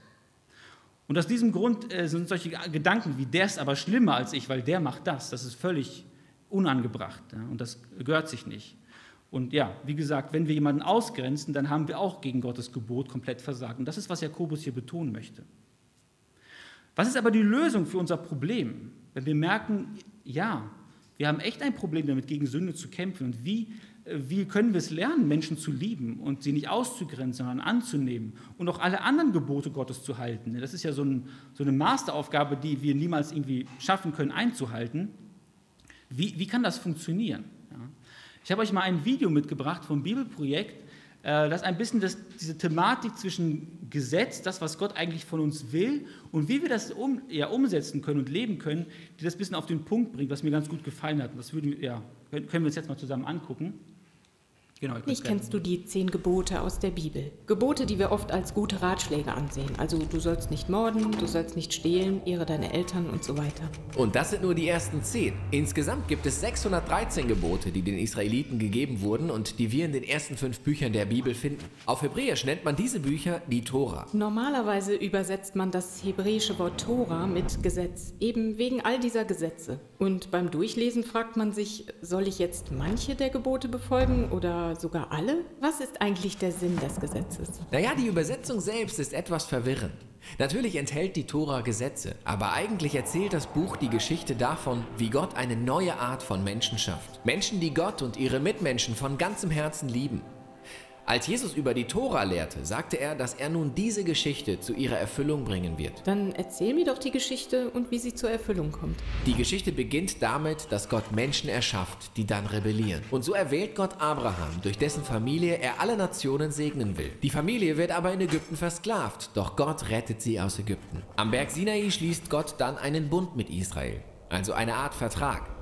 Und aus diesem Grund äh, sind solche Gedanken wie der ist aber schlimmer als ich, weil der macht das. Das ist völlig unangebracht ja? und das gehört sich nicht. Und ja, wie gesagt, wenn wir jemanden ausgrenzen, dann haben wir auch gegen Gottes Gebot komplett versagt. Und das ist, was Jakobus hier betonen möchte. Was ist aber die Lösung für unser Problem? Wenn wir merken, ja, wir haben echt ein Problem damit, gegen Sünde zu kämpfen. Und wie, wie können wir es lernen, Menschen zu lieben und sie nicht auszugrenzen, sondern anzunehmen und auch alle anderen Gebote Gottes zu halten? Das ist ja so, ein, so eine Masteraufgabe, die wir niemals irgendwie schaffen können einzuhalten. Wie, wie kann das funktionieren? Ja. Ich habe euch mal ein Video mitgebracht vom Bibelprojekt, äh, das ein bisschen das, diese Thematik zwischen Gesetz, das, was Gott eigentlich von uns will, und wie wir das um, ja, umsetzen können und leben können, die das ein bisschen auf den Punkt bringt, was mir ganz gut gefallen hat. Das würden, ja, können wir uns jetzt mal zusammen angucken. Genau, Nicht kennst du die zehn Gebote aus der Bibel. Gebote, die wir oft als gute Ratschläge ansehen. Also du sollst nicht morden, du sollst nicht stehlen, ehre deine Eltern und so weiter. Und das sind nur die ersten zehn. Insgesamt gibt es 613 Gebote, die den Israeliten gegeben wurden und die wir in den ersten fünf Büchern der Bibel finden. Auf Hebräisch nennt man diese Bücher die Tora. Normalerweise übersetzt man das hebräische Wort Tora mit Gesetz, eben wegen all dieser Gesetze. Und beim Durchlesen fragt man sich, soll ich jetzt manche der Gebote befolgen oder sogar alle? Was ist eigentlich der Sinn des Gesetzes? Naja, die Übersetzung selbst ist etwas verwirrend. Natürlich enthält die Tora Gesetze, aber eigentlich erzählt das Buch die Geschichte davon, wie Gott eine neue Art von Menschen schafft. Menschen, die Gott und ihre Mitmenschen von ganzem Herzen lieben. Als Jesus über die Tora lehrte, sagte er, dass er nun diese Geschichte zu ihrer Erfüllung bringen wird. Dann erzähl mir doch die Geschichte und wie sie zur Erfüllung kommt. Die Geschichte beginnt damit, dass Gott Menschen erschafft, die dann rebellieren. Und so erwählt Gott Abraham, durch dessen Familie er alle Nationen segnen will. Die Familie wird aber in Ägypten versklavt, doch Gott rettet sie aus Ägypten. Am Berg Sinai schließt Gott dann einen Bund mit Israel, also eine Art Vertrag.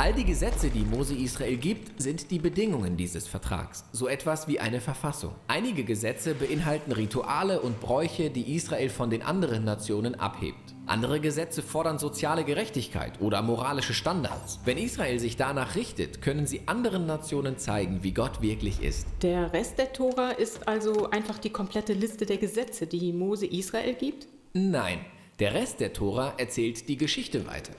All die Gesetze, die Mose Israel gibt, sind die Bedingungen dieses Vertrags, so etwas wie eine Verfassung. Einige Gesetze beinhalten Rituale und Bräuche, die Israel von den anderen Nationen abhebt. Andere Gesetze fordern soziale Gerechtigkeit oder moralische Standards. Wenn Israel sich danach richtet, können sie anderen Nationen zeigen, wie Gott wirklich ist. Der Rest der Tora ist also einfach die komplette Liste der Gesetze, die Mose Israel gibt? Nein, der Rest der Tora erzählt die Geschichte weiter.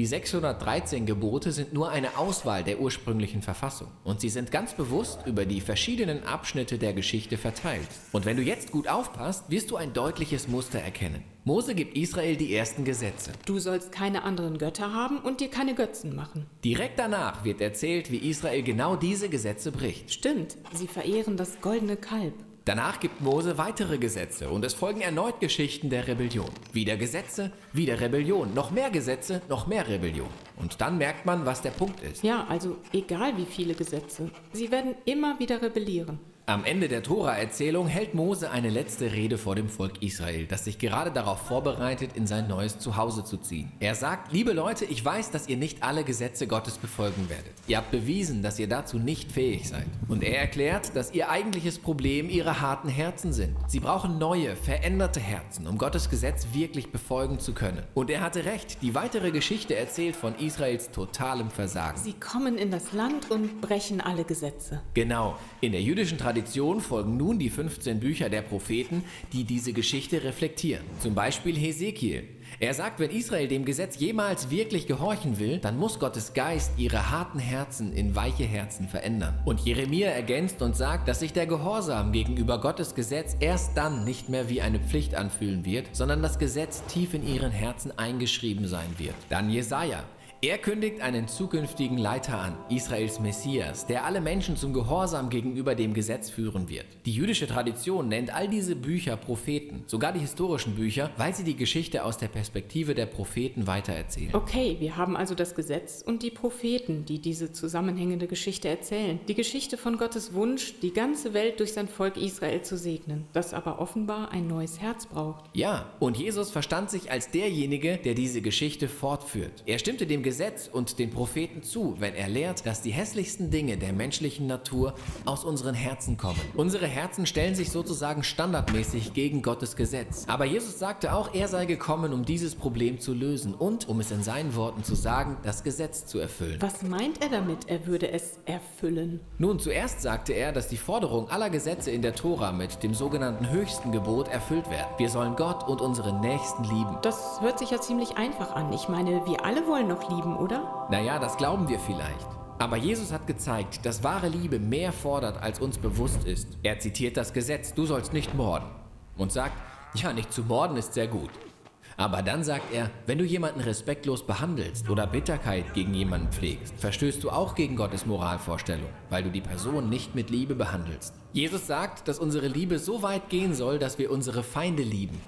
Die 613 Gebote sind nur eine Auswahl der ursprünglichen Verfassung und sie sind ganz bewusst über die verschiedenen Abschnitte der Geschichte verteilt. Und wenn du jetzt gut aufpasst, wirst du ein deutliches Muster erkennen. Mose gibt Israel die ersten Gesetze. Du sollst keine anderen Götter haben und dir keine Götzen machen. Direkt danach wird erzählt, wie Israel genau diese Gesetze bricht. Stimmt, sie verehren das goldene Kalb. Danach gibt Mose weitere Gesetze und es folgen erneut Geschichten der Rebellion. Wieder Gesetze, wieder Rebellion, noch mehr Gesetze, noch mehr Rebellion. Und dann merkt man, was der Punkt ist. Ja, also egal wie viele Gesetze, sie werden immer wieder rebellieren. Am Ende der Tora-Erzählung hält Mose eine letzte Rede vor dem Volk Israel, das sich gerade darauf vorbereitet, in sein neues Zuhause zu ziehen. Er sagt, liebe Leute, ich weiß, dass ihr nicht alle Gesetze Gottes befolgen werdet. Ihr habt bewiesen, dass ihr dazu nicht fähig seid. Und er erklärt, dass ihr eigentliches Problem ihre harten Herzen sind. Sie brauchen neue, veränderte Herzen, um Gottes Gesetz wirklich befolgen zu können. Und er hatte recht, die weitere Geschichte erzählt von Israels totalem Versagen. Sie kommen in das Land und brechen alle Gesetze. Genau, in der jüdischen Tradition Tradition folgen nun die 15 Bücher der Propheten, die diese Geschichte reflektieren. Zum Beispiel Hesekiel. Er sagt, wenn Israel dem Gesetz jemals wirklich gehorchen will, dann muss Gottes Geist ihre harten Herzen in weiche Herzen verändern. Und Jeremia ergänzt und sagt, dass sich der Gehorsam gegenüber Gottes Gesetz erst dann nicht mehr wie eine Pflicht anfühlen wird, sondern das Gesetz tief in ihren Herzen eingeschrieben sein wird. Dann Jesaja. Er kündigt einen zukünftigen Leiter an, Israels Messias, der alle Menschen zum Gehorsam gegenüber dem Gesetz führen wird. Die jüdische Tradition nennt all diese Bücher Propheten, sogar die historischen Bücher, weil sie die Geschichte aus der Perspektive der Propheten weitererzählen. Okay, wir haben also das Gesetz und die Propheten, die diese zusammenhängende Geschichte erzählen. Die Geschichte von Gottes Wunsch, die ganze Welt durch sein Volk Israel zu segnen, das aber offenbar ein neues Herz braucht. Ja, und Jesus verstand sich als derjenige, der diese Geschichte fortführt. Er stimmte dem Gesetz und den Propheten zu, wenn er lehrt, dass die hässlichsten Dinge der menschlichen Natur aus unseren Herzen kommen. Unsere Herzen stellen sich sozusagen standardmäßig gegen Gottes Gesetz. Aber Jesus sagte auch, er sei gekommen, um dieses Problem zu lösen und, um es in seinen Worten zu sagen, das Gesetz zu erfüllen. Was meint er damit, er würde es erfüllen? Nun, zuerst sagte er, dass die Forderung aller Gesetze in der Tora mit dem sogenannten höchsten Gebot erfüllt werden. Wir sollen Gott und unsere Nächsten lieben. Das hört sich ja ziemlich einfach an. Ich meine, wir alle wollen noch lieben lieben, oder? Naja, das glauben wir vielleicht. Aber Jesus hat gezeigt, dass wahre Liebe mehr fordert, als uns bewusst ist. Er zitiert das Gesetz, du sollst nicht morden. Und sagt, ja, nicht zu morden ist sehr gut. Aber dann sagt er, wenn du jemanden respektlos behandelst oder Bitterkeit gegen jemanden pflegst, verstößt du auch gegen Gottes Moralvorstellung, weil du die Person nicht mit Liebe behandelst. Jesus sagt, dass unsere Liebe so weit gehen soll, dass wir unsere Feinde lieben.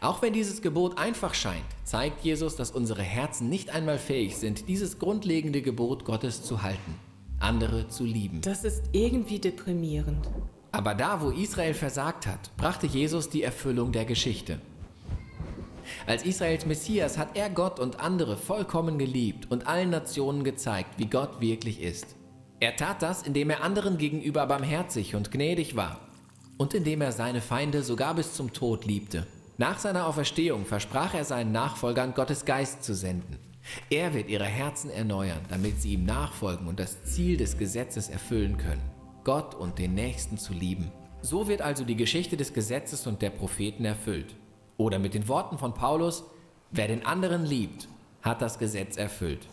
Auch wenn dieses Gebot einfach scheint, zeigt Jesus, dass unsere Herzen nicht einmal fähig sind, dieses grundlegende Gebot Gottes zu halten, andere zu lieben. Das ist irgendwie deprimierend. Aber da, wo Israel versagt hat, brachte Jesus die Erfüllung der Geschichte. Als Israels Messias hat er Gott und andere vollkommen geliebt und allen Nationen gezeigt, wie Gott wirklich ist. Er tat das, indem er anderen gegenüber barmherzig und gnädig war und indem er seine Feinde sogar bis zum Tod liebte. Nach seiner Auferstehung versprach er seinen Nachfolgern, Gottes Geist zu senden. Er wird ihre Herzen erneuern, damit sie ihm nachfolgen und das Ziel des Gesetzes erfüllen können, Gott und den Nächsten zu lieben. So wird also die Geschichte des Gesetzes und der Propheten erfüllt. Oder mit den Worten von Paulus, wer den anderen liebt, hat das Gesetz erfüllt.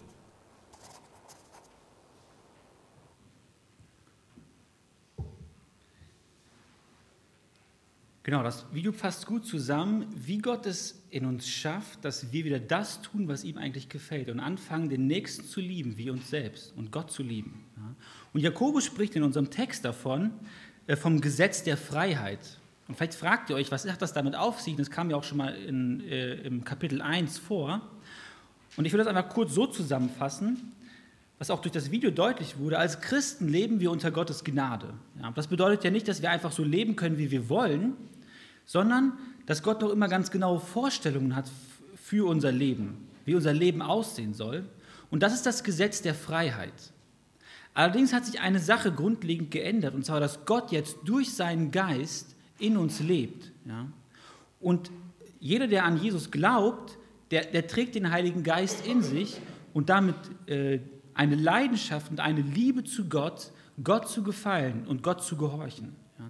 Genau, das Video fasst gut zusammen, wie Gott es in uns schafft, dass wir wieder das tun, was ihm eigentlich gefällt und anfangen, den Nächsten zu lieben, wie uns selbst und Gott zu lieben. Und Jakobus spricht in unserem Text davon, äh, vom Gesetz der Freiheit. Und vielleicht fragt ihr euch, was hat das damit auf sich? Das kam ja auch schon mal in, äh, im Kapitel 1 vor. Und ich will das einfach kurz so zusammenfassen, was auch durch das Video deutlich wurde. Als Christen leben wir unter Gottes Gnade. Ja, das bedeutet ja nicht, dass wir einfach so leben können, wie wir wollen, sondern dass Gott noch immer ganz genaue Vorstellungen hat für unser Leben, wie unser Leben aussehen soll. Und das ist das Gesetz der Freiheit. Allerdings hat sich eine Sache grundlegend geändert, und zwar, dass Gott jetzt durch seinen Geist in uns lebt. Ja? Und jeder, der an Jesus glaubt, der, der, trägt den Heiligen Geist in sich und damit äh, eine Leidenschaft und eine Liebe zu Gott, Gott zu gefallen und Gott zu gehorchen. Ja?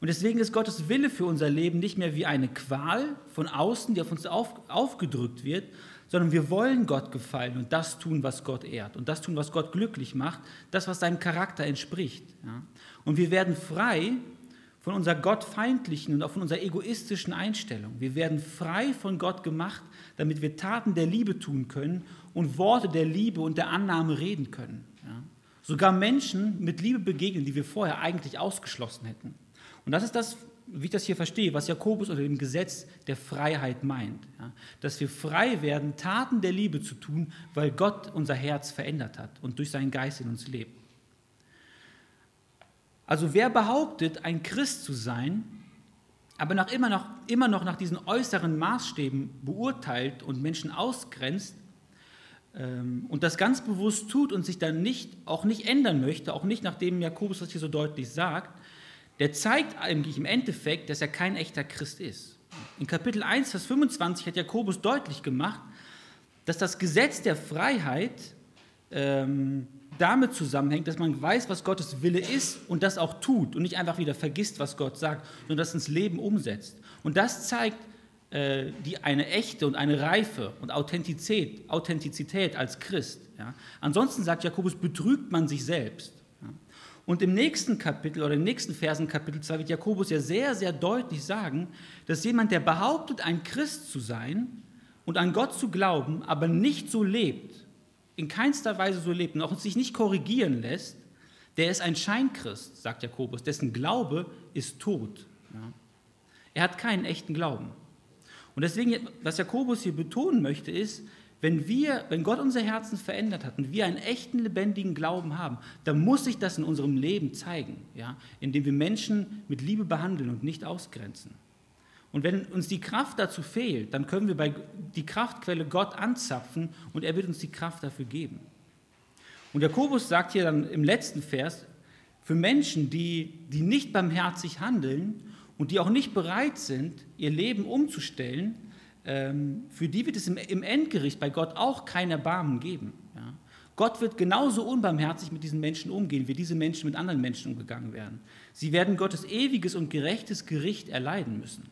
Und deswegen ist Gottes Wille für unser Leben nicht mehr wie eine Qual von außen, die auf uns auf, aufgedrückt wird, sondern wir wollen Gott gefallen und das tun, was Gott ehrt und das tun, was Gott glücklich macht, das, was seinem Charakter entspricht. Ja? Und wir werden frei von unserer gottfeindlichen und auch von unserer egoistischen Einstellung. Wir werden frei von Gott gemacht, damit wir Taten der Liebe tun können und Worte der Liebe und der Annahme reden können. Ja? Sogar Menschen mit Liebe begegnen, die wir vorher eigentlich ausgeschlossen hätten. Und das ist das, wie ich das hier verstehe, was Jakobus unter dem Gesetz der Freiheit meint. Ja, dass wir frei werden, Taten der Liebe zu tun, weil Gott unser Herz verändert hat und durch seinen Geist in uns lebt. Also wer behauptet, ein Christ zu sein, aber nach immer, noch, immer noch nach diesen äußeren Maßstäben beurteilt und Menschen ausgrenzt ähm, und das ganz bewusst tut und sich dann nicht, auch nicht ändern möchte, auch nicht nachdem Jakobus das hier so deutlich sagt, der zeigt eigentlich im Endeffekt, dass er kein echter Christ ist. In Kapitel 1, Vers 25 hat Jakobus deutlich gemacht, dass das Gesetz der Freiheit ähm, damit zusammenhängt, dass man weiß, was Gottes Wille ist und das auch tut und nicht einfach wieder vergisst, was Gott sagt, sondern das ins Leben umsetzt. Und das zeigt äh, die, eine echte und eine Reife und Authentizität, Authentizität als Christ. Ja. Ansonsten sagt Jakobus, betrügt man sich selbst. Und im nächsten Kapitel oder im nächsten Versen, Kapitel 2, wird Jakobus ja sehr, sehr deutlich sagen, dass jemand, der behauptet, ein Christ zu sein und an Gott zu glauben, aber nicht so lebt, in keinster Weise so lebt und auch sich nicht korrigieren lässt, der ist ein Scheinchrist, sagt Jakobus, dessen Glaube ist tot. Ja. Er hat keinen echten Glauben. Und deswegen, was Jakobus hier betonen möchte, ist, wenn wir, wenn Gott unser Herzen verändert hat und wir einen echten, lebendigen Glauben haben, dann muss sich das in unserem Leben zeigen, ja, indem wir Menschen mit Liebe behandeln und nicht ausgrenzen. Und wenn uns die Kraft dazu fehlt, dann können wir bei die Kraftquelle Gott anzapfen und er wird uns die Kraft dafür geben. Und Jakobus sagt hier dann im letzten Vers, für Menschen, die, die nicht barmherzig handeln und die auch nicht bereit sind, ihr Leben umzustellen, für die wird es im Endgericht bei Gott auch kein Erbarmen geben. Gott wird genauso unbarmherzig mit diesen Menschen umgehen, wie diese Menschen mit anderen Menschen umgegangen werden. Sie werden Gottes ewiges und gerechtes Gericht erleiden müssen.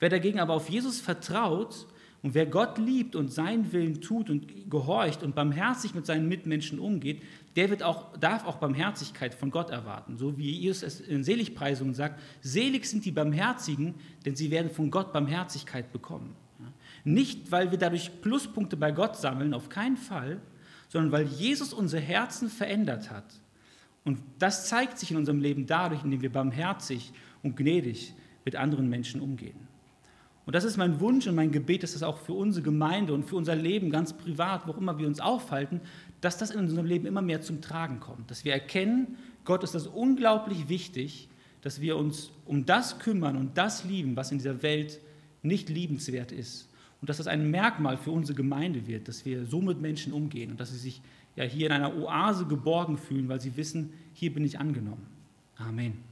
Wer dagegen aber auf Jesus vertraut und wer Gott liebt und seinen Willen tut und gehorcht und barmherzig mit seinen Mitmenschen umgeht, der wird auch, darf auch Barmherzigkeit von Gott erwarten. So wie Jesus es in Seligpreisungen sagt, selig sind die Barmherzigen, denn sie werden von Gott Barmherzigkeit bekommen. Nicht, weil wir dadurch Pluspunkte bei Gott sammeln, auf keinen Fall, sondern weil Jesus unsere Herzen verändert hat. Und das zeigt sich in unserem Leben dadurch, indem wir barmherzig und gnädig mit anderen Menschen umgehen. Und das ist mein Wunsch und mein Gebet, dass das auch für unsere Gemeinde und für unser Leben ganz privat, wo immer wir uns aufhalten, dass das in unserem Leben immer mehr zum Tragen kommt. Dass wir erkennen, Gott ist das unglaublich wichtig, dass wir uns um das kümmern und das lieben, was in dieser Welt nicht liebenswert ist. Und dass das ein Merkmal für unsere Gemeinde wird, dass wir so mit Menschen umgehen und dass sie sich ja hier in einer Oase geborgen fühlen, weil sie wissen, hier bin ich angenommen. Amen.